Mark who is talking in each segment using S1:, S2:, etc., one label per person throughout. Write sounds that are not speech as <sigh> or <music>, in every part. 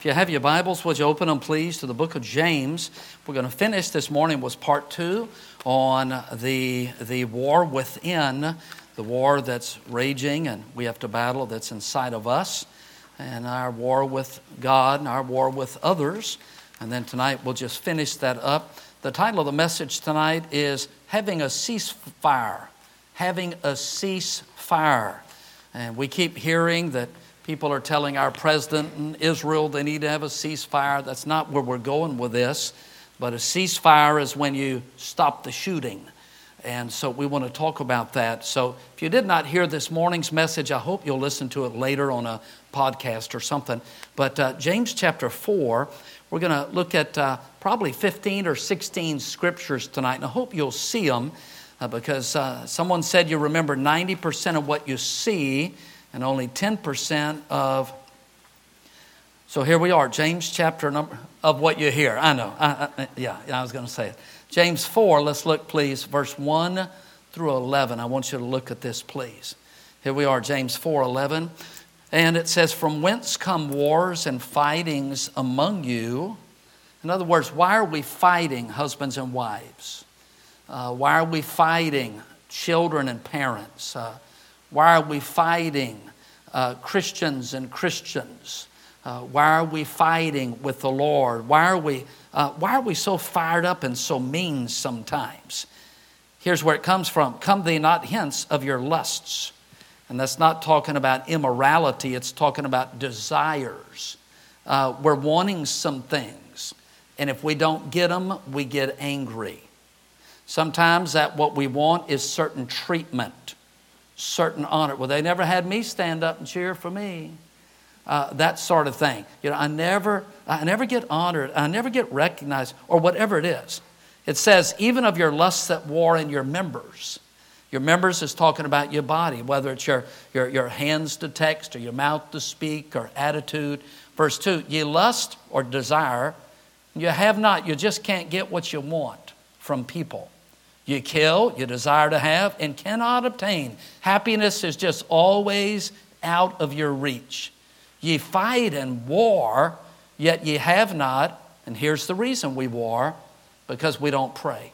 S1: If you have your Bibles, would you open them, please, to the book of James? We're going to finish this morning with part two on the, the war within, the war that's raging and we have to battle that's inside of us, and our war with God and our war with others. And then tonight we'll just finish that up. The title of the message tonight is Having a Ceasefire. Having a Ceasefire. And we keep hearing that People are telling our president in Israel they need to have a ceasefire. That's not where we're going with this. But a ceasefire is when you stop the shooting. And so we want to talk about that. So if you did not hear this morning's message, I hope you'll listen to it later on a podcast or something. But uh, James chapter 4, we're going to look at uh, probably 15 or 16 scriptures tonight. And I hope you'll see them uh, because uh, someone said you remember 90% of what you see and only 10% of. So here we are, James chapter number of what you hear. I know. I, I, yeah, I was going to say it. James 4, let's look, please, verse 1 through 11. I want you to look at this, please. Here we are, James 4 11. And it says, From whence come wars and fightings among you? In other words, why are we fighting, husbands and wives? Uh, why are we fighting, children and parents? Uh, why are we fighting uh, Christians and Christians? Uh, why are we fighting with the Lord? Why are we, uh, why are we so fired up and so mean sometimes? Here's where it comes from Come thee not hence of your lusts. And that's not talking about immorality, it's talking about desires. Uh, we're wanting some things, and if we don't get them, we get angry. Sometimes that what we want is certain treatment certain honor. Well, they never had me stand up and cheer for me. Uh, that sort of thing. You know, I never, I never get honored. I never get recognized, or whatever it is. It says, even of your lusts that war in your members. Your members is talking about your body, whether it's your, your, your hands to text or your mouth to speak or attitude. Verse 2 Ye lust or desire, you have not, you just can't get what you want from people. You kill, you desire to have, and cannot obtain. Happiness is just always out of your reach. Ye fight and war, yet ye have not. And here's the reason we war because we don't pray.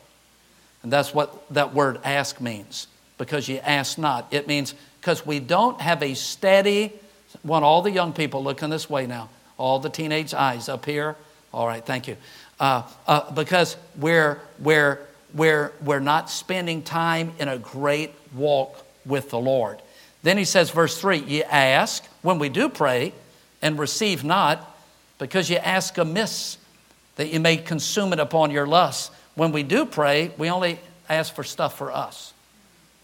S1: And that's what that word ask means because ye ask not. It means because we don't have a steady, want all the young people looking this way now, all the teenage eyes up here. All right, thank you. Uh, uh, because we're, we're where we're not spending time in a great walk with the Lord. Then he says, verse 3 You ask when we do pray and receive not, because you ask amiss, that you may consume it upon your lusts. When we do pray, we only ask for stuff for us.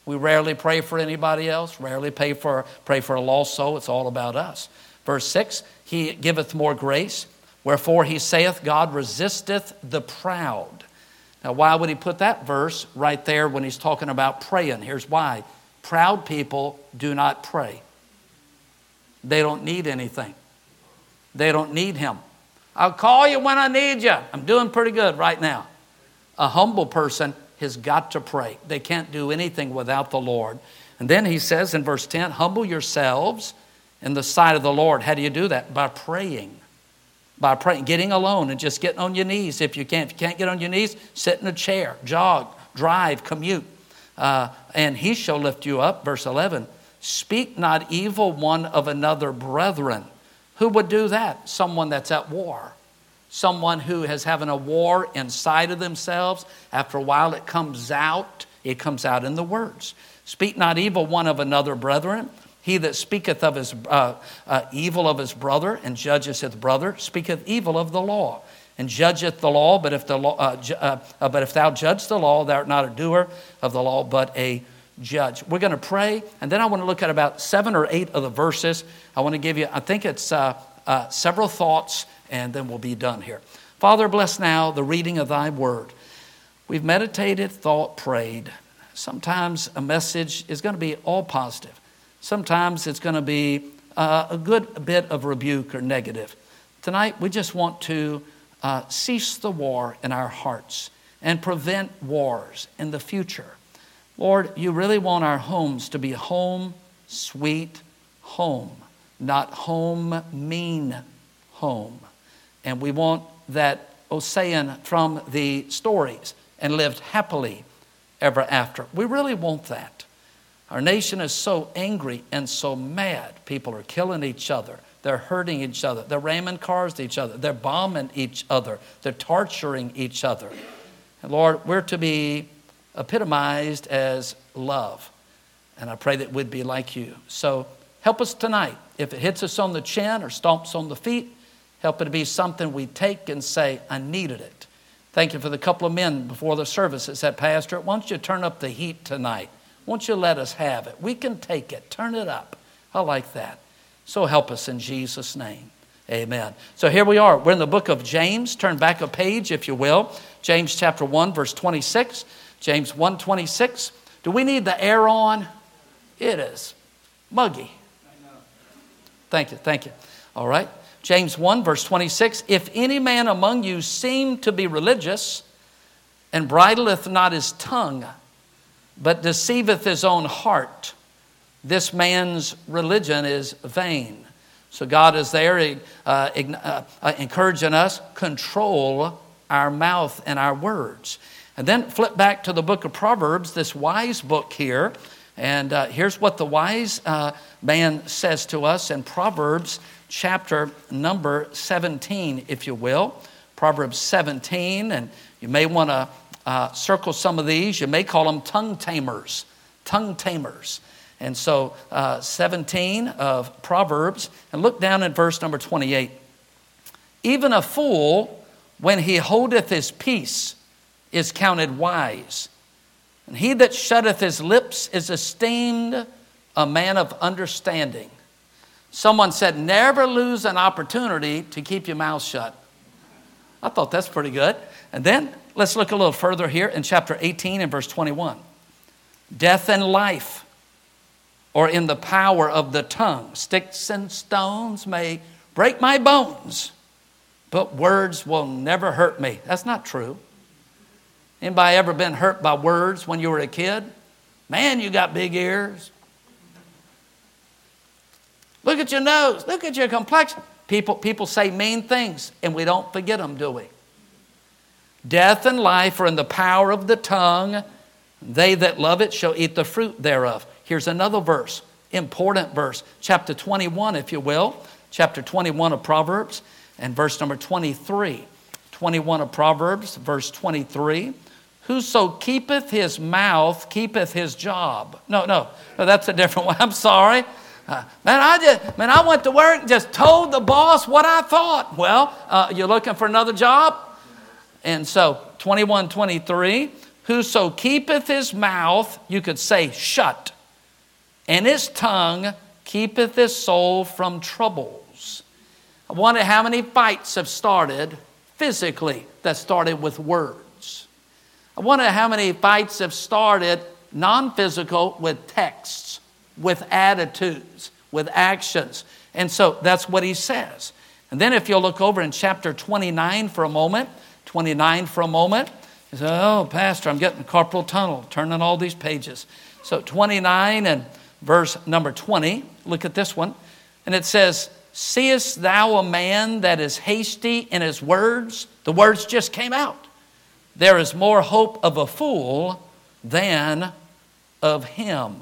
S1: We rarely pray for anybody else, rarely pray for, pray for a lost soul. It's all about us. Verse 6 He giveth more grace. Wherefore he saith, God resisteth the proud now, why would he put that verse right there when he's talking about praying? Here's why proud people do not pray, they don't need anything, they don't need him. I'll call you when I need you. I'm doing pretty good right now. A humble person has got to pray. They can't do anything without the Lord. And then he says in verse 10 Humble yourselves in the sight of the Lord. How do you do that? By praying by praying, getting alone and just getting on your knees if you can't. If you can't get on your knees, sit in a chair, jog, drive, commute. Uh, and he shall lift you up. Verse 11 Speak not evil one of another, brethren. Who would do that? Someone that's at war. Someone who has having a war inside of themselves. After a while, it comes out. It comes out in the words. Speak not evil one of another, brethren. He that speaketh of his uh, uh, evil of his brother and judgeth his brother speaketh evil of the law and judgeth the law. But if the law, uh, ju- uh, uh, but if thou judge the law, thou art not a doer of the law, but a judge. We're going to pray, and then I want to look at about seven or eight of the verses. I want to give you, I think it's uh, several thoughts, and then we'll be done here. Father, bless now the reading of Thy Word. We've meditated, thought, prayed. Sometimes a message is going to be all positive. Sometimes it's going to be uh, a good bit of rebuke or negative. Tonight, we just want to uh, cease the war in our hearts and prevent wars in the future. Lord, you really want our homes to be home, sweet home, not home, mean home. and we want that Ossian from the stories and lived happily ever after. We really want that. Our nation is so angry and so mad. People are killing each other. They're hurting each other. They're ramming cars to each other. They're bombing each other. They're torturing each other. And Lord, we're to be epitomized as love. And I pray that we'd be like you. So help us tonight. If it hits us on the chin or stomps on the feet, help it to be something we take and say, I needed it. Thank you for the couple of men before the service that said, Pastor, why don't you turn up the heat tonight? Won't you let us have it? We can take it. Turn it up. I like that. So help us in Jesus' name. Amen. So here we are. We're in the book of James. Turn back a page, if you will. James chapter 1, verse 26. James 1 26. Do we need the air on? It is muggy. Thank you, thank you. All right. James 1, verse 26. If any man among you seem to be religious and bridleth not his tongue, but deceiveth his own heart, this man's religion is vain. So God is there uh, uh, uh, encouraging us control our mouth and our words. And then flip back to the book of Proverbs, this wise book here. And uh, here's what the wise uh, man says to us in Proverbs chapter number 17, if you will. Proverbs 17, and you may want to uh, circle some of these. You may call them tongue tamers. Tongue tamers. And so, uh, 17 of Proverbs, and look down at verse number 28. Even a fool, when he holdeth his peace, is counted wise. And he that shutteth his lips is esteemed a man of understanding. Someone said, Never lose an opportunity to keep your mouth shut. I thought that's pretty good. And then let's look a little further here in chapter 18 and verse 21. Death and life or in the power of the tongue. Sticks and stones may break my bones, but words will never hurt me. That's not true. Anybody ever been hurt by words when you were a kid? Man, you got big ears. Look at your nose. Look at your complexion. People, people say mean things, and we don't forget them, do we? Death and life are in the power of the tongue. They that love it shall eat the fruit thereof. Here's another verse, important verse, chapter 21, if you will, chapter 21 of Proverbs, and verse number 23. 21 of Proverbs, verse 23. Whoso keepeth his mouth keepeth his job. No, no, no that's a different one. <laughs> I'm sorry. Uh, man, I just, man, I went to work and just told the boss what I thought. Well, uh, you're looking for another job? And so, 21, 23, whoso keepeth his mouth, you could say shut, and his tongue keepeth his soul from troubles. I wonder how many fights have started physically that started with words. I wonder how many fights have started non physical with texts, with attitudes, with actions. And so that's what he says. And then if you'll look over in chapter 29 for a moment, 29 for a moment, you say, Oh, Pastor, I'm getting carpal tunnel, turning all these pages. So 29 and verse number 20. Look at this one. And it says, Seest thou a man that is hasty in his words? The words just came out. There is more hope of a fool than of him.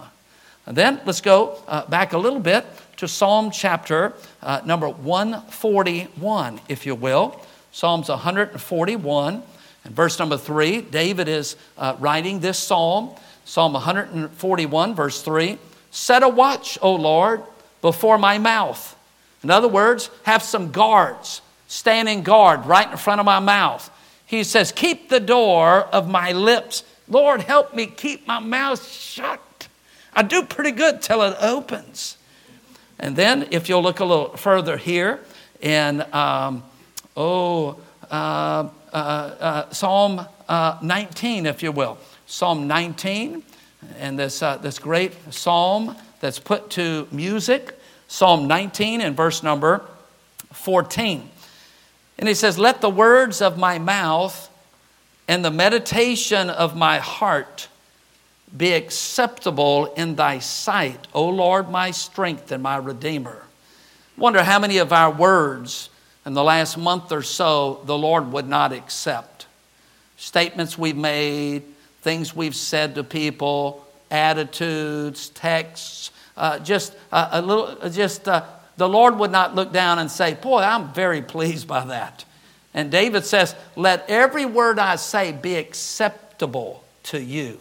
S1: And then let's go uh, back a little bit to Psalm chapter uh, number 141, if you will. Psalms 141 and verse number 3. David is uh, writing this psalm. Psalm 141, verse 3. Set a watch, O Lord, before my mouth. In other words, have some guards standing guard right in front of my mouth. He says, Keep the door of my lips. Lord, help me keep my mouth shut. I do pretty good till it opens. And then, if you'll look a little further here in, um, oh, uh, uh, uh, Psalm uh, 19, if you will. Psalm 19 and this, uh, this great psalm that's put to music, Psalm 19 and verse number 14. And he says, Let the words of my mouth and the meditation of my heart be acceptable in thy sight, O Lord, my strength and my redeemer. Wonder how many of our words in the last month or so the Lord would not accept. Statements we've made, things we've said to people, attitudes, texts, uh, just uh, a little, just uh, the Lord would not look down and say, Boy, I'm very <laughs> pleased by that. And David says, Let every word I say be acceptable to you.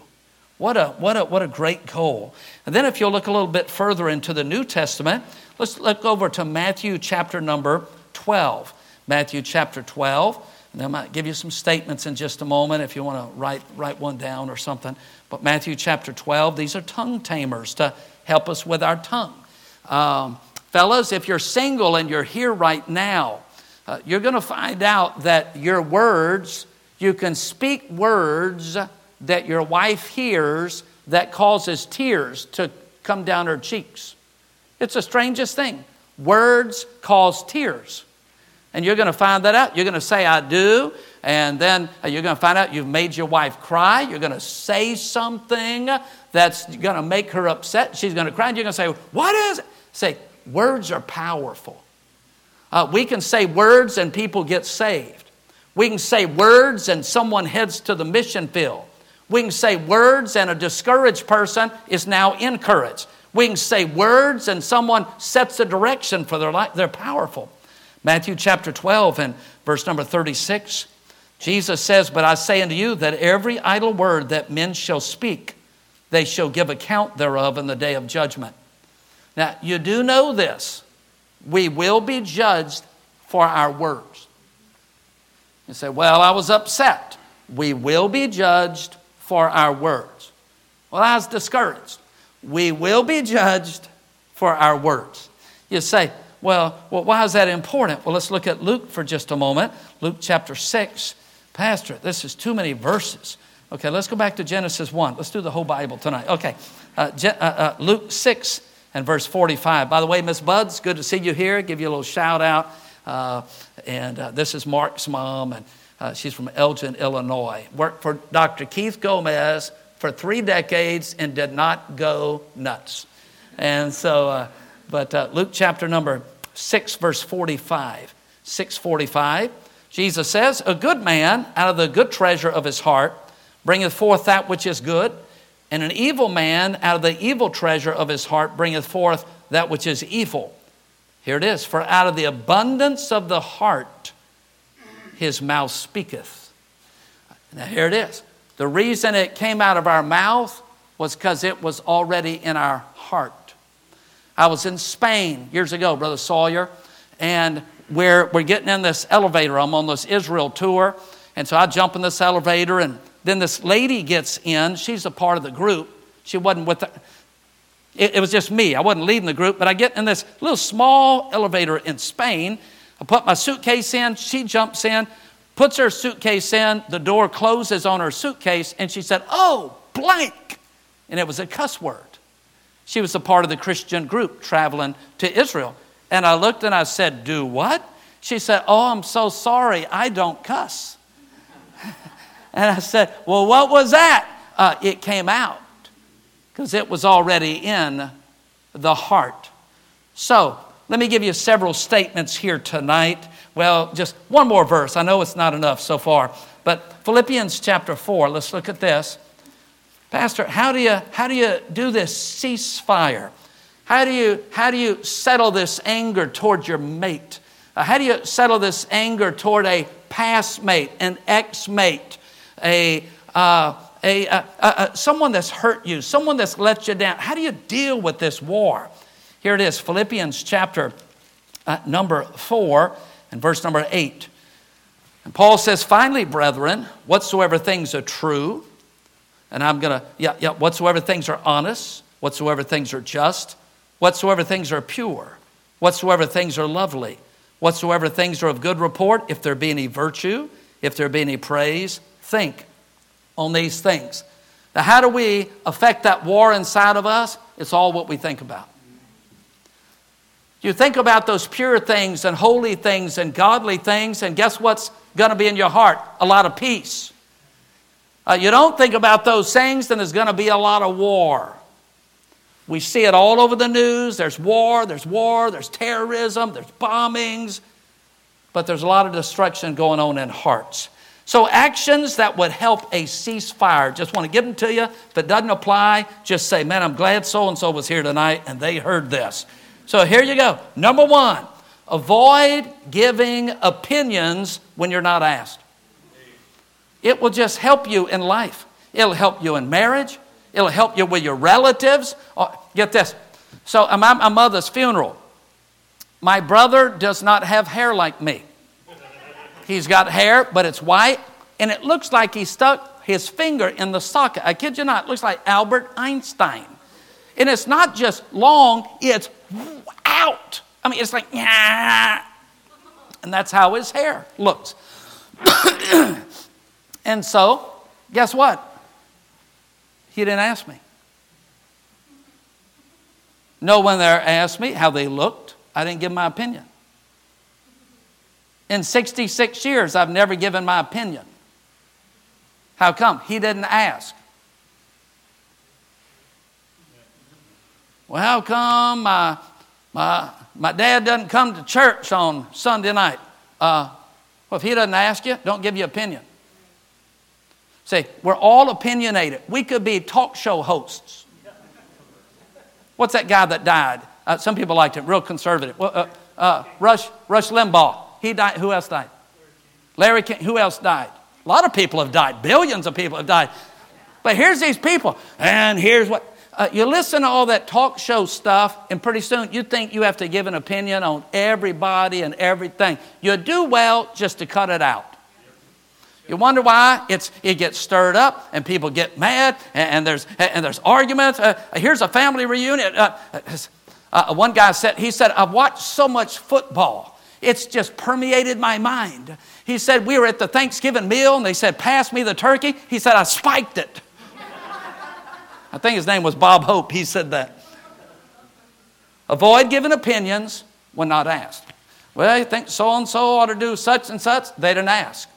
S1: What a, what, a, what a great goal. And then, if you'll look a little bit further into the New Testament, let's look over to Matthew chapter number 12. Matthew chapter 12. And I might give you some statements in just a moment if you want to write, write one down or something. But Matthew chapter 12, these are tongue tamers to help us with our tongue. Um, fellas, if you're single and you're here right now, uh, you're going to find out that your words, you can speak words that your wife hears that causes tears to come down her cheeks. It's the strangest thing. Words cause tears. And you're going to find that out. You're going to say, I do. And then you're going to find out you've made your wife cry. You're going to say something that's going to make her upset. She's going to cry. And you're going to say, What is it? Say, words are powerful. Uh, we can say words and people get saved. We can say words and someone heads to the mission field. We can say words and a discouraged person is now encouraged. We can say words and someone sets a direction for their life. They're powerful. Matthew chapter 12 and verse number 36, Jesus says, But I say unto you that every idle word that men shall speak, they shall give account thereof in the day of judgment. Now, you do know this. We will be judged for our words. You say, Well, I was upset. We will be judged for our words. Well, I was discouraged. We will be judged for our words. You say, well, well, why is that important? Well, let's look at Luke for just a moment. Luke chapter 6. Pastor, this is too many verses. Okay, let's go back to Genesis 1. Let's do the whole Bible tonight. Okay, uh, uh, uh, Luke 6 and verse 45. By the way, Miss Buds, good to see you here. Give you a little shout out. Uh, and uh, this is Mark's mom, and uh, she's from Elgin, Illinois. Worked for Dr. Keith Gomez for three decades and did not go nuts. And so, but uh, Luke chapter number 6, verse 45. 645, Jesus says, A good man out of the good treasure of his heart bringeth forth that which is good, and an evil man out of the evil treasure of his heart bringeth forth that which is evil. Here it is For out of the abundance of the heart, his mouth speaketh. Now, here it is. The reason it came out of our mouth was because it was already in our heart. I was in Spain years ago, Brother Sawyer, and we're, we're getting in this elevator. I'm on this Israel tour, and so I jump in this elevator, and then this lady gets in. She's a part of the group. She wasn't with the, it, it was just me. I wasn't leading the group, but I get in this little small elevator in Spain, I put my suitcase in, she jumps in, puts her suitcase in, the door closes on her suitcase, and she said, Oh, blank. And it was a cuss word. She was a part of the Christian group traveling to Israel. And I looked and I said, Do what? She said, Oh, I'm so sorry. I don't cuss. <laughs> and I said, Well, what was that? Uh, it came out because it was already in the heart. So, let me give you several statements here tonight. Well, just one more verse. I know it's not enough so far. But Philippians chapter 4, let's look at this. Pastor, how do you, how do, you do this ceasefire? How do, you, how do you settle this anger toward your mate? Uh, how do you settle this anger toward a past mate, an ex mate, a, uh, a, someone that's hurt you, someone that's let you down? How do you deal with this war? Here it is Philippians chapter uh, number 4 and verse number 8. And Paul says, Finally, brethren, whatsoever things are true, and I'm going to, yeah, yeah, whatsoever things are honest, whatsoever things are just, whatsoever things are pure, whatsoever things are lovely, whatsoever things are of good report, if there be any virtue, if there be any praise, think on these things. Now, how do we affect that war inside of us? It's all what we think about. You think about those pure things and holy things and godly things, and guess what's going to be in your heart? A lot of peace. Uh, you don't think about those things, then there's going to be a lot of war. We see it all over the news. There's war, there's war, there's terrorism, there's bombings. but there's a lot of destruction going on in hearts. So, actions that would help a ceasefire, just want to give them to you. If it doesn't apply, just say, Man, I'm glad so and so was here tonight and they heard this. So, here you go. Number one, avoid giving opinions when you're not asked. It will just help you in life, it'll help you in marriage, it'll help you with your relatives. Oh, get this. So, at my mother's funeral. My brother does not have hair like me. He's got hair, but it's white, and it looks like he stuck his finger in the socket. I kid you not, it looks like Albert Einstein. And it's not just long, it's out. I mean, it's like, yeah. And that's how his hair looks. <coughs> and so, guess what? He didn't ask me. No one there asked me how they looked. I didn't give my opinion. In 66 years, I've never given my opinion. How come? He didn't ask. Well, how come my, my, my dad doesn't come to church on Sunday night? Uh, well, if he doesn't ask you, don't give your opinion. See, we're all opinionated. We could be talk show hosts. What's that guy that died? Uh, some people liked him, real conservative. Well, uh, uh, Rush, Rush Limbaugh. He died. Who else died? Larry King. Who else died? A lot of people have died. Billions of people have died. But here's these people, and here's what. Uh, you listen to all that talk show stuff, and pretty soon you think you have to give an opinion on everybody and everything. You do well just to cut it out. You wonder why it's, it gets stirred up and people get mad and, and there's, and there's arguments. Uh, here's a family reunion. Uh, uh, one guy said, he said, I've watched so much football it's just permeated my mind. He said, We were at the Thanksgiving meal and they said, Pass me the turkey. He said, I spiked it. I think his name was Bob Hope. He said that. Avoid giving opinions when not asked. Well, you think so and so ought to do such and such? They didn't ask.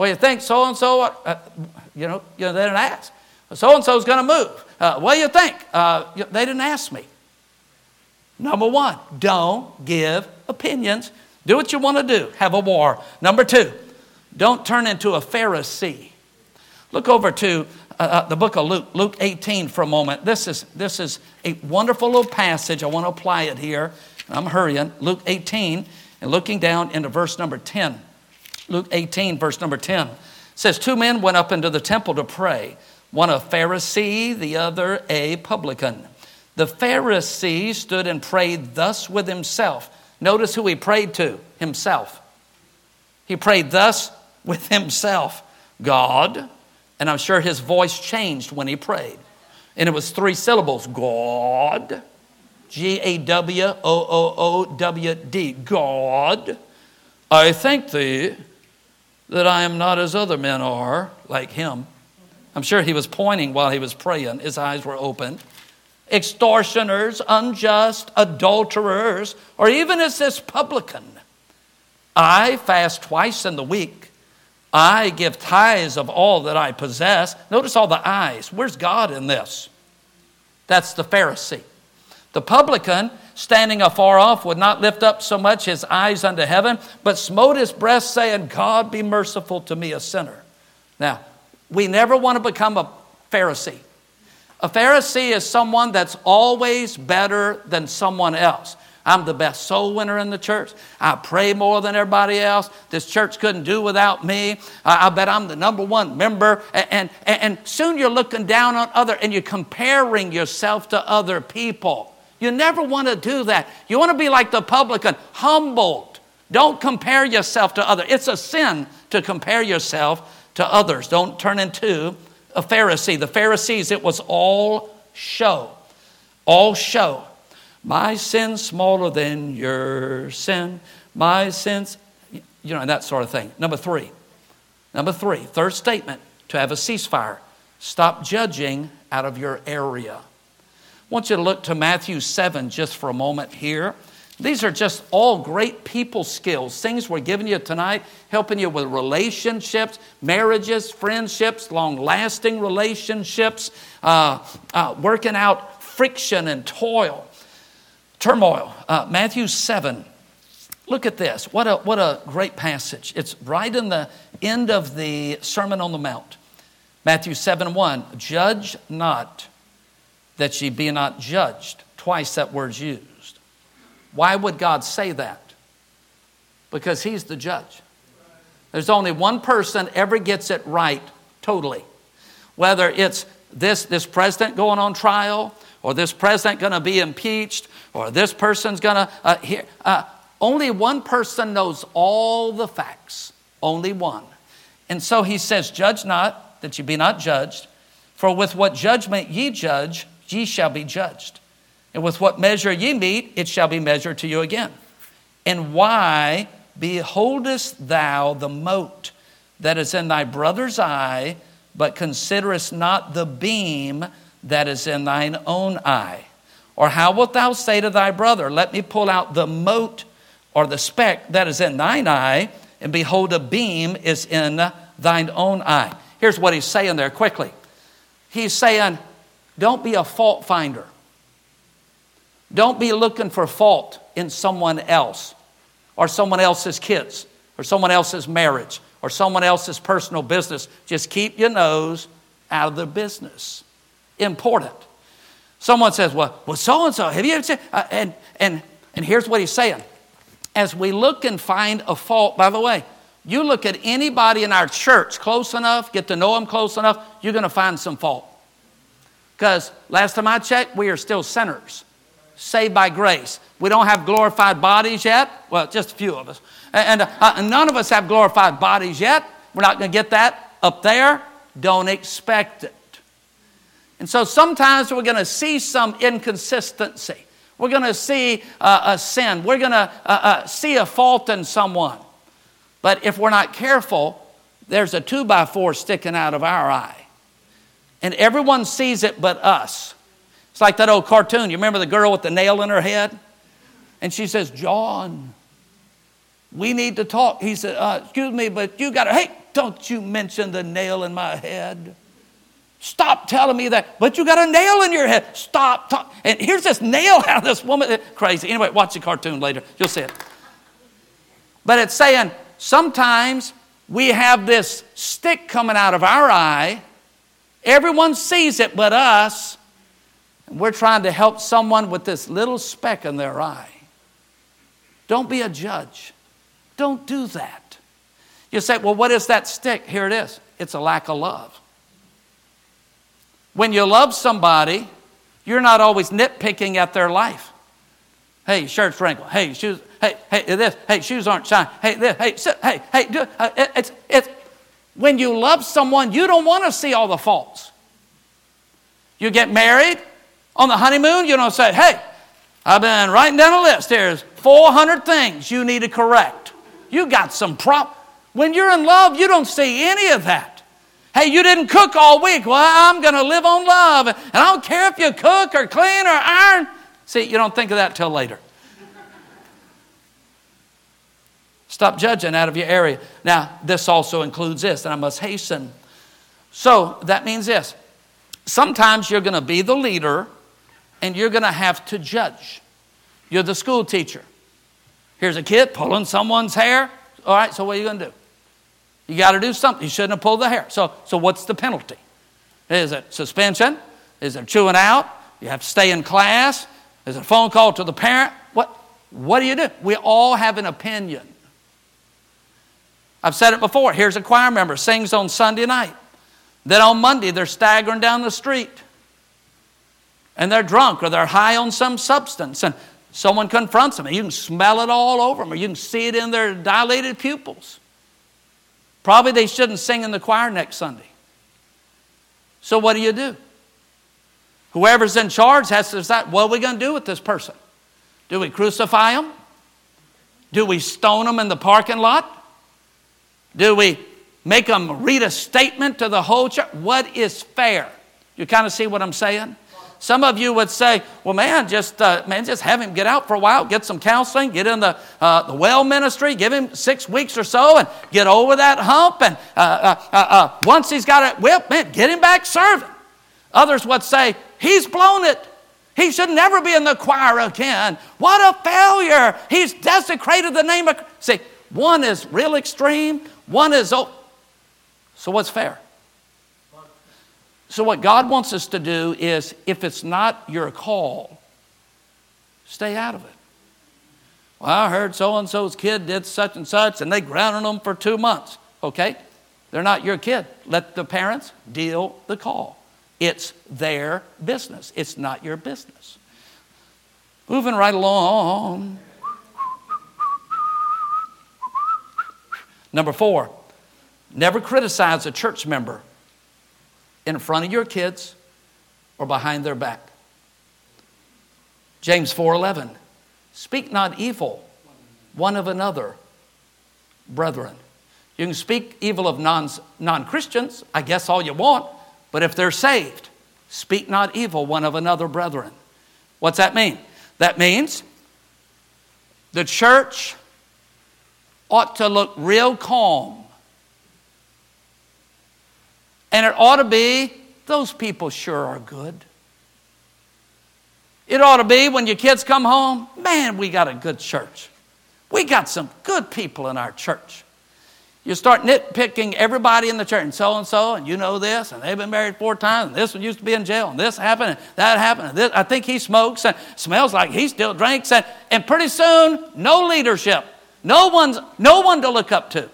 S1: Well, you think so and so, you know, you know, they didn't ask. So and so is going to move. Uh, what do you think? Uh, they didn't ask me. Number one, don't give opinions. Do what you want to do. Have a war. Number two, don't turn into a Pharisee. Look over to uh, uh, the book of Luke, Luke 18 for a moment. This is, this is a wonderful little passage. I want to apply it here. I'm hurrying. Luke 18 and looking down into verse number 10. Luke 18, verse number 10 says, Two men went up into the temple to pray, one a Pharisee, the other a publican. The Pharisee stood and prayed thus with himself. Notice who he prayed to himself. He prayed thus with himself God, and I'm sure his voice changed when he prayed. And it was three syllables God, G A W O O O W D, God. I thank thee that I am not as other men are, like him. I'm sure he was pointing while he was praying, his eyes were open extortioners, unjust, adulterers, or even as this publican. I fast twice in the week. I give tithes of all that I possess. Notice all the eyes. Where's God in this? That's the Pharisee. The publican, standing afar off, would not lift up so much his eyes unto heaven, but smote his breast, saying, God be merciful to me, a sinner. Now, we never want to become a Pharisee. A Pharisee is someone that's always better than someone else. I'm the best soul winner in the church. I pray more than everybody else. This church couldn't do without me. I, bet I'm the number one member. And, and, and soon you're looking down on other and you're comparing yourself to other people. You never want to do that. You want to be like the publican, humbled. Don't compare yourself to others. It's a sin to compare yourself to others. Don't turn into a Pharisee. The Pharisees, it was all show. All show. My sin smaller than your sin. My sins, you know, that sort of thing. Number three. Number three, third statement to have a ceasefire. Stop judging out of your area. I want you to look to Matthew 7 just for a moment here. These are just all great people skills, things we're giving you tonight, helping you with relationships, marriages, friendships, long lasting relationships, uh, uh, working out friction and toil, turmoil. Uh, Matthew 7, Look at this. What a, what a great passage. It's right in the end of the Sermon on the Mount. Matthew 7 1. Judge not that ye be not judged. Twice that word's used. Why would God say that? Because He's the judge. There's only one person ever gets it right totally. Whether it's this, this president going on trial, or this president going to be impeached, or this person's going to uh, hear. Uh, only one person knows all the facts, only one. And so he says, Judge not, that ye be not judged, for with what judgment ye judge, ye shall be judged. And with what measure ye meet, it shall be measured to you again. And why beholdest thou the mote that is in thy brother's eye, but considerest not the beam that is in thine own eye? Or how wilt thou say to thy brother, Let me pull out the mote or the speck that is in thine eye, and behold, a beam is in thine own eye. Here's what he's saying there quickly. He's saying, don't be a fault finder. Don't be looking for fault in someone else, or someone else's kids, or someone else's marriage, or someone else's personal business. Just keep your nose out of the business. Important. Someone says, well, well, so and so, have you ever seen? Uh, and, and, and here's what he's saying as we look and find a fault, by the way, you look at anybody in our church close enough, get to know them close enough, you're going to find some fault. Because last time I checked, we are still sinners, saved by grace. We don't have glorified bodies yet. Well, just a few of us. And, uh, none of us have glorified bodies yet. We're not going to get that up there. Don't expect it. And so sometimes we're going to see some inconsistency. We're going to see uh, a sin. We're going to uh, uh, see a fault in someone. But if we're not careful, there's a two by four sticking out of our eye. And everyone sees it but us. It's like that old cartoon. You remember the girl with the nail in her head? And she says, John, we need to talk. He said, uh, Excuse me, but you got to, hey, don't you mention the nail in my head. Stop telling me that. But you got a nail in your head. Stop. Talk. And here's this nail <laughs> out of this woman. Crazy. Anyway, watch the cartoon later. You'll see it. But it's saying sometimes we have this stick coming out of our eye. Everyone sees it but us. We're trying to help someone with this little speck in their eye. Don't be a judge. Don't do that. You say, well, what is that stick? Here it is. It's a lack of love. When you love somebody, you're not always nitpicking at their life. Hey, shirt's wrinkled. Hey, shoes. Hey, hey, this. Hey, shoes aren't shiny. Hey, this. Hey, sit. Hey, hey. Do, uh, it, it's it's. When you love someone, you don't want to see all the faults. You get married on the honeymoon. You don't say, "Hey, I've been writing down a list. Here's 400 things you need to correct." You got some prop. When you're in love, you don't see any of that. Hey, you didn't cook all week. Well, I'm going to live on love. And I don't care if you cook or clean or iron. See, you don't think of that till later. Stop judging out of your area. Now, this also includes this, and I must hasten. So that means this sometimes you're going to be the leader and you're going to have to judge. You're the school teacher. Here's a kid pulling someone's hair. All right, so what are you going to do? You got to do something. You shouldn't have pulled the hair. So, so what's the penalty? Is it suspension? Is it chewing out? You have to stay in class? Is it a phone call to the parent? What, what do you do? We all have an opinion. I've said it before. Here's a choir member sings on Sunday night. Then on Monday, they're staggering down the street. And they're drunk or they're high on some substance. And someone confronts them. And you can smell it all over them or you can see it in their dilated pupils. Probably they shouldn't sing in the choir next Sunday. So what do you do? Whoever's in charge has to decide what are we going to do with this person? Do we crucify them? Do we stone them in the parking lot? Do we make them read a statement to the whole church? What is fair? You kind of see what I'm saying? Some of you would say, well, man, just, uh, man, just have him get out for a while, get some counseling, get in the, uh, the well ministry, give him six weeks or so and get over that hump. And uh, uh, uh, uh once he's got it, well, man, get him back serving. Others would say, he's blown it. He should never be in the choir again. What a failure. He's desecrated the name of. See, one is real extreme, one is. Oh, so what's fair? So, what God wants us to do is if it's not your call, stay out of it. Well, I heard so and so's kid did such and such, and they grounded them for two months. Okay, they're not your kid. Let the parents deal the call. It's their business, it's not your business. Moving right along. Number four, never criticize a church member in front of your kids or behind their back. James 4:11 Speak not evil one of another, brethren. You can speak evil of non Christians, I guess all you want, but if they're saved, speak not evil one of another, brethren. What's that mean? That means the church ought to look real calm. And it ought to be, those people sure are good. It ought to be when your kids come home, man, we got a good church. We got some good people in our church. You start nitpicking everybody in the church, and so and so, and you know this, and they've been married four times, and this one used to be in jail, and this happened, and that happened, and this, I think he smokes, and smells like he still drinks, and, and pretty soon, no leadership, no one's, no one to look up to.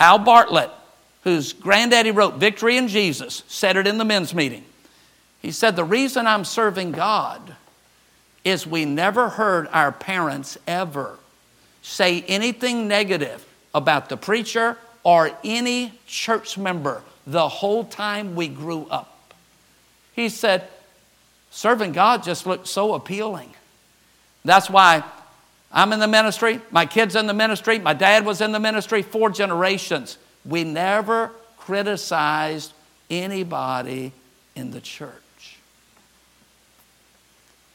S1: Al Bartlett, whose granddaddy wrote Victory in Jesus, said it in the men's meeting. He said, The reason I'm serving God is we never heard our parents ever say anything negative about the preacher or any church member the whole time we grew up. He said, Serving God just looked so appealing. That's why I'm in the ministry, my kids in the ministry, my dad was in the ministry, four generations. We never criticized anybody in the church.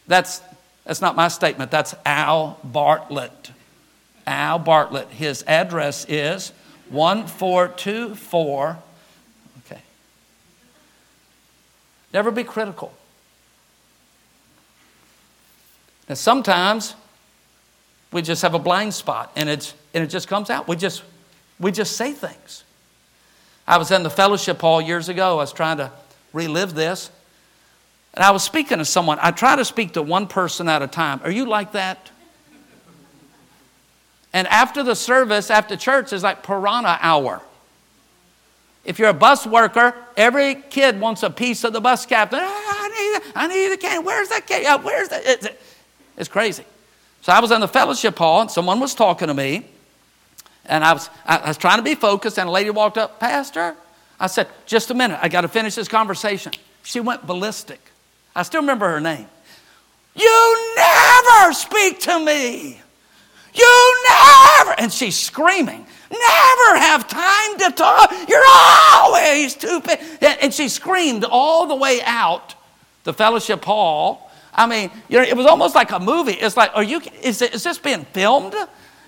S1: That's, that's not my statement, that's Al Bartlett. Al Bartlett. His address is 1424. Okay. Never be critical. Now, sometimes we just have a blind spot and, it's, and it just comes out. We just, we just say things. I was in the fellowship hall years ago. I was trying to relive this. And I was speaking to someone. I try to speak to one person at a time. Are you like that? And after the service, after church, is like piranha hour. If you're a bus worker, every kid wants a piece of the bus captain. Ah, I need, I need the can. Where's that can? Where's that? It's, it's crazy. So I was in the fellowship hall, and someone was talking to me, and I was, I was trying to be focused, and a lady walked up, Pastor. I said, Just a minute, I got to finish this conversation. She went ballistic. I still remember her name. You never speak to me. You never, and she's screaming, never have time to talk. You're always stupid. And she screamed all the way out the fellowship hall. I mean, you know, it was almost like a movie. It's like, are you, is, it, is this being filmed?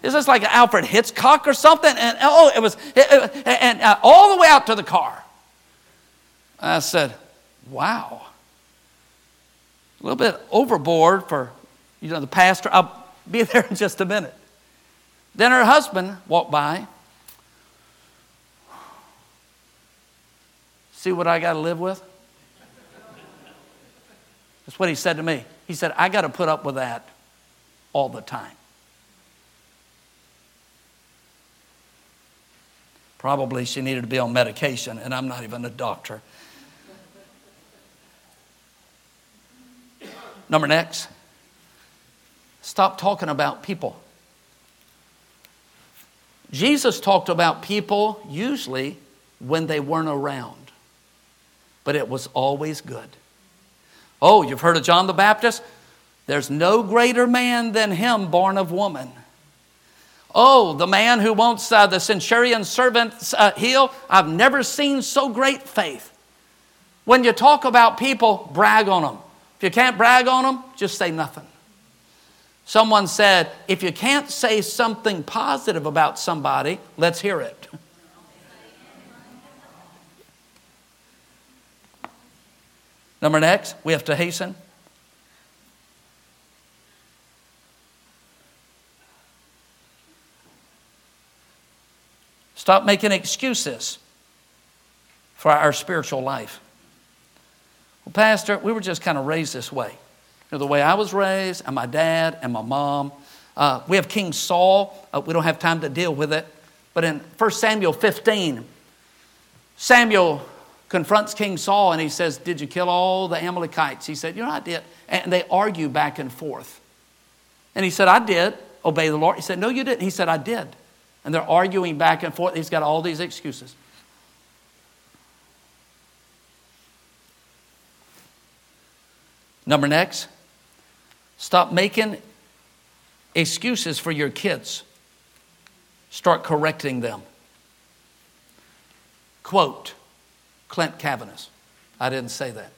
S1: Is this like Alfred Hitchcock or something? And oh, it was, it, it, and uh, all the way out to the car. I said, wow a little bit overboard for, you know, the pastor. I'll be <laughs> there in just a minute. Then her husband walked by. See what I got to live with? That's what he said to me. He said, I got to put up with that all the time. Probably she needed to be on medication, and I'm not even a doctor. Number next, stop talking about people. Jesus talked about people usually when they weren't around, but it was always good. Oh, you've heard of John the Baptist? There's no greater man than him born of woman. Oh, the man who wants uh, the centurion's servant uh, heal, I've never seen so great faith. When you talk about people, brag on them. If you can't brag on them, just say nothing. Someone said, if you can't say something positive about somebody, let's hear it. <laughs> Number next, we have to hasten. Stop making excuses for our spiritual life. Well, Pastor, we were just kind of raised this way. You know, the way I was raised, and my dad, and my mom. Uh, we have King Saul. Uh, we don't have time to deal with it. But in 1 Samuel 15, Samuel confronts King Saul and he says, Did you kill all the Amalekites? He said, You know, I did. And they argue back and forth. And he said, I did obey the Lord. He said, No, you didn't. He said, I did. And they're arguing back and forth. He's got all these excuses. Number next, stop making excuses for your kids. Start correcting them. Quote Clint Cavaness. I didn't say that.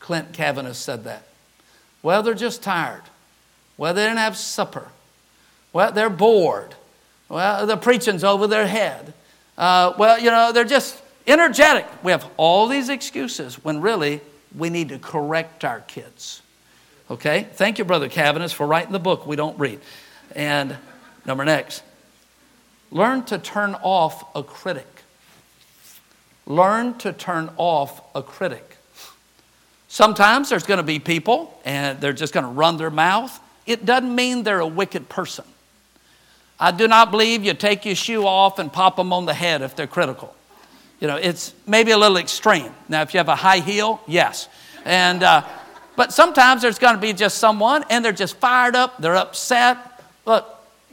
S1: Clint Cavaness said that. Well, they're just tired. Well, they didn't have supper. Well, they're bored. Well, the preaching's over their head. Uh, well, you know, they're just energetic. We have all these excuses when really we need to correct our kids. Okay? Thank you, Brother Cavaness, for writing the book we don't read. And number next, learn to turn off a critic. Learn to turn off a critic. Sometimes there's going to be people and they're just going to run their mouth. It doesn't mean they're a wicked person. I do not believe you take your shoe off and pop them on the head if they're critical. You know, it's maybe a little extreme. Now, if you have a high heel, yes. And, uh, but sometimes there's going to be just someone and they're just fired up, they're upset. Look,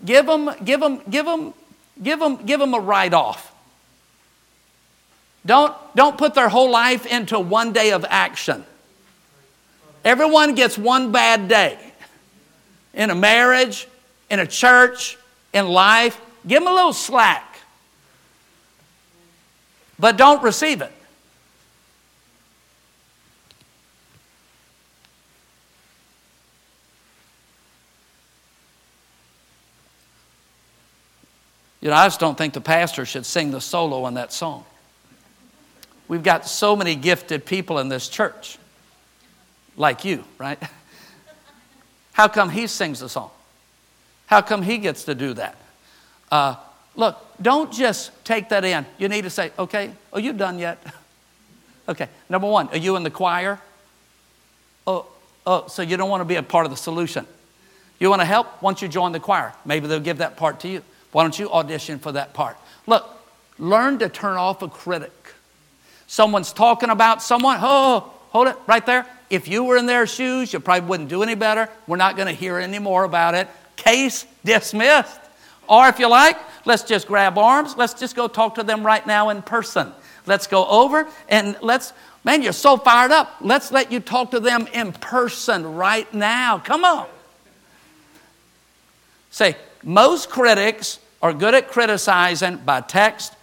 S1: give them, give them, give them, give them, give them a write off. Don't, don't put their whole life into one day of action. Everyone gets one bad day in a marriage, in a church, in life. Give them a little slack, but don't receive it. You know, I just don't think the pastor should sing the solo on that song. We've got so many gifted people in this church, like you, right? <laughs> How come he sings the song? How come he gets to do that? Uh, look, don't just take that in. You need to say, okay, are you done yet? <laughs> okay, number one, are you in the choir? Oh, oh, so you don't want to be a part of the solution. You want to help? Once you join the choir, maybe they'll give that part to you. Why don't you audition for that part? Look, learn to turn off a critic. Someone's talking about someone. Oh, hold it right there. If you were in their shoes, you probably wouldn't do any better. We're not going to hear any more about it. Case dismissed. Or if you like, let's just grab arms. Let's just go talk to them right now in person. Let's go over and let's, man, you're so fired up. Let's let you talk to them in person right now. Come on. Say, most critics are good at criticizing by text,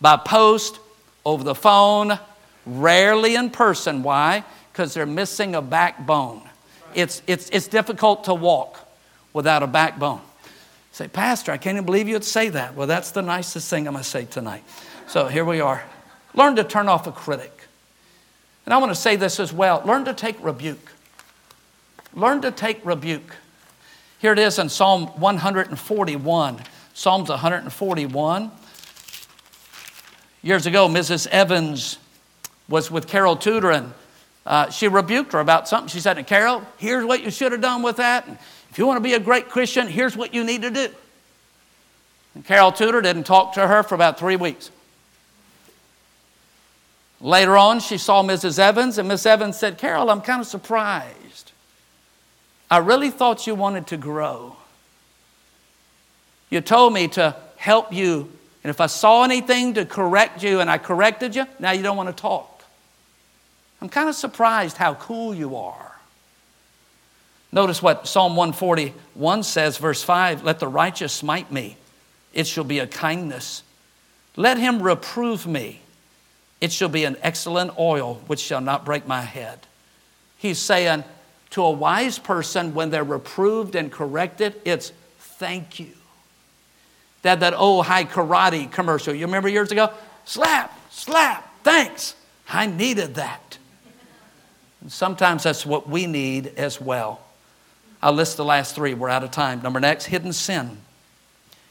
S1: by post, over the phone, rarely in person. Why? Because they're missing a backbone. It's, it's, it's difficult to walk without a backbone. Say, Pastor, I can't even believe you'd say that. Well, that's the nicest thing I'm going to say tonight. So here we are. Learn to turn off a critic. And I want to say this as well learn to take rebuke. Learn to take rebuke. Here it is in Psalm 141. Psalms 141. Years ago, Mrs. Evans was with Carol Tudor and uh, she rebuked her about something. She said, Carol, here's what you should have done with that. And if you want to be a great Christian, here's what you need to do. And Carol Tudor didn't talk to her for about three weeks. Later on, she saw Mrs. Evans, and Miss Evans said, Carol, I'm kind of surprised. I really thought you wanted to grow. You told me to help you and if I saw anything to correct you and I corrected you, now you don't want to talk. I'm kind of surprised how cool you are. Notice what Psalm 141 says, verse 5 Let the righteous smite me, it shall be a kindness. Let him reprove me, it shall be an excellent oil which shall not break my head. He's saying to a wise person, when they're reproved and corrected, it's thank you. That that old Hai Karate commercial. You remember years ago? Slap, slap, thanks. I needed that. And sometimes that's what we need as well. I'll list the last three. We're out of time. Number next, hidden sin.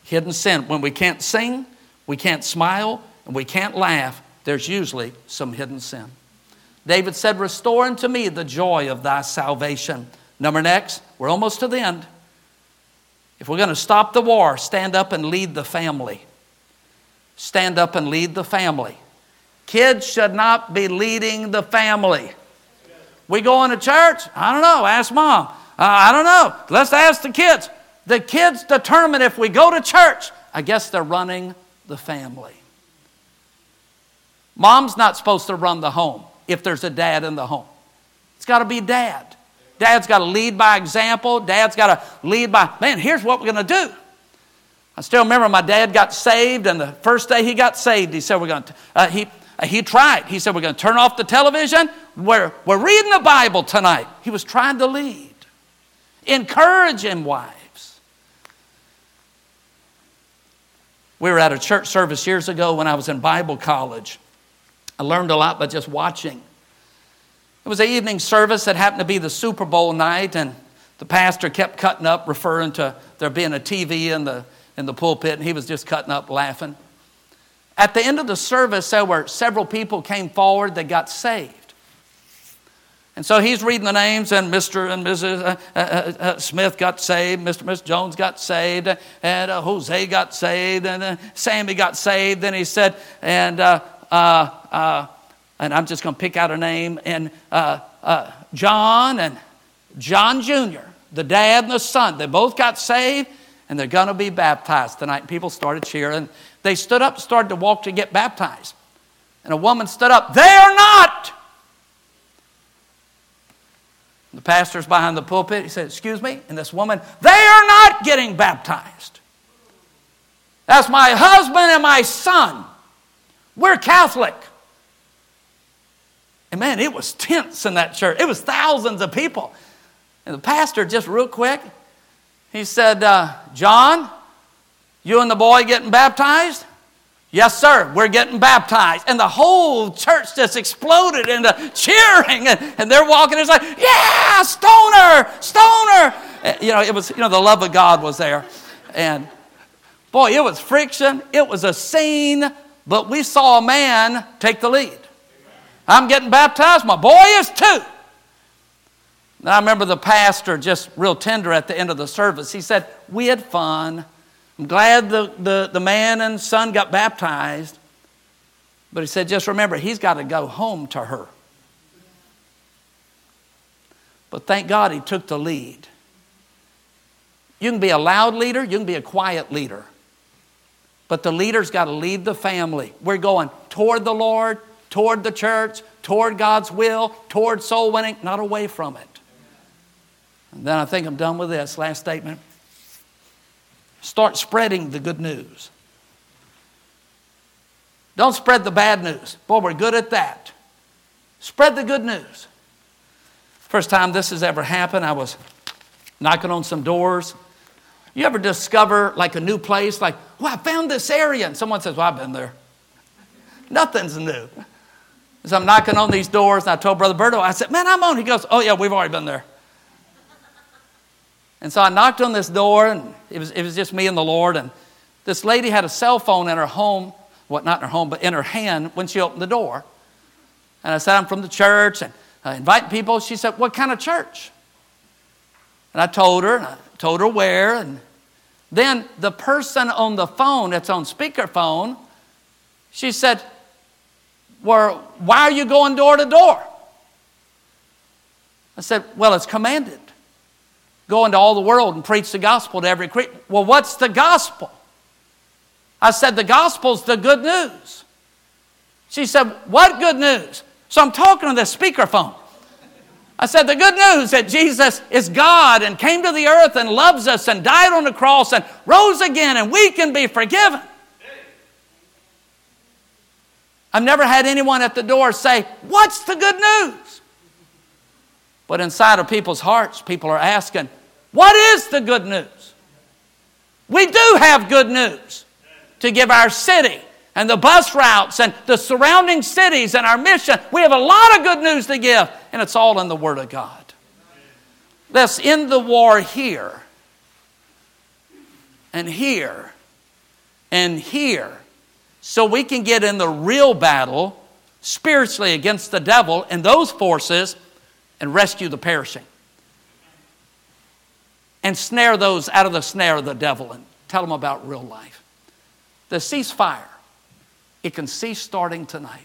S1: Hidden sin. When we can't sing, we can't smile, and we can't laugh, there's usually some hidden sin. David said, Restore unto me the joy of thy salvation. Number next, we're almost to the end. If we're going to stop the war, stand up and lead the family. Stand up and lead the family. Kids should not be leading the family. We going to church? I don't know. Ask mom. Uh, I don't know. Let's ask the kids. The kids determine if we go to church. I guess they're running the family. Mom's not supposed to run the home if there's a dad in the home. It's got to be dad. Dad's got to lead by example. Dad's got to lead by, man, here's what we're going to do. I still remember my dad got saved, and the first day he got saved, he said, We're going to, uh, he, uh, he tried. He said, We're going to turn off the television. We're, we're reading the Bible tonight. He was trying to lead. Encourage him, wives. We were at a church service years ago when I was in Bible college. I learned a lot by just watching. It was an evening service that happened to be the Super Bowl night, and the pastor kept cutting up, referring to there being a TV in the, in the pulpit, and he was just cutting up, laughing. At the end of the service, there were several people came forward that got saved. And so he's reading the names, and Mr. and Mrs. Uh, uh, uh, uh, Smith got saved, Mr. and Miss Jones got saved, and uh, Jose got saved, and uh, Sammy got saved. Then he said, and and I'm just going to pick out a name, and uh, uh, John and John Jr., the dad and the son, they both got saved, and they're going to be baptized tonight. People started cheering. They stood up, started to walk to get baptized. And a woman stood up, They are not! The pastor's behind the pulpit. He said, Excuse me? And this woman, They are not getting baptized. That's my husband and my son. We're Catholic. And man, it was tense in that church. It was thousands of people. And the pastor, just real quick, he said, uh, John, you and the boy getting baptized? Yes, sir, we're getting baptized. And the whole church just exploded into cheering. And, and they're walking, it's like, yeah, stoner, stoner. You know, it was, you know, the love of God was there. And boy, it was friction. It was a scene but we saw a man take the lead. I'm getting baptized. My boy is too. And I remember the pastor, just real tender at the end of the service, he said, We had fun. I'm glad the, the, the man and son got baptized. But he said, Just remember, he's got to go home to her. But thank God he took the lead. You can be a loud leader, you can be a quiet leader. But the leader's got to lead the family. We're going toward the Lord, toward the church, toward God's will, toward soul winning, not away from it. And then I think I'm done with this. Last statement. Start spreading the good news. Don't spread the bad news. Boy, we're good at that. Spread the good news. First time this has ever happened, I was knocking on some doors you ever discover like a new place, like, oh, I found this area, and someone says, well, I've been there. Nothing's new. So I'm knocking on these doors, and I told Brother Berto, I said, man, I'm on. He goes, oh, yeah, we've already been there. And so I knocked on this door, and it was, it was just me and the Lord. And this lady had a cell phone in her home, well, not in her home, but in her hand when she opened the door. And I said, I'm from the church, and I invite people. She said, what kind of church? And I told her, and I told her where, and then the person on the phone that's on speakerphone, she said, well, why are you going door to door? I said, Well, it's commanded. Go into all the world and preach the gospel to every creature. Well, what's the gospel? I said, The gospel's the good news. She said, What good news? So I'm talking on the speakerphone. I said, the good news that Jesus is God and came to the earth and loves us and died on the cross and rose again and we can be forgiven. I've never had anyone at the door say, What's the good news? But inside of people's hearts, people are asking, What is the good news? We do have good news to give our city, and the bus routes and the surrounding cities and our mission. We have a lot of good news to give, and it's all in the Word of God. Let's end the war here and here and here so we can get in the real battle spiritually against the devil and those forces and rescue the perishing. And snare those out of the snare of the devil and tell them about real life. The ceasefire, it can cease starting tonight.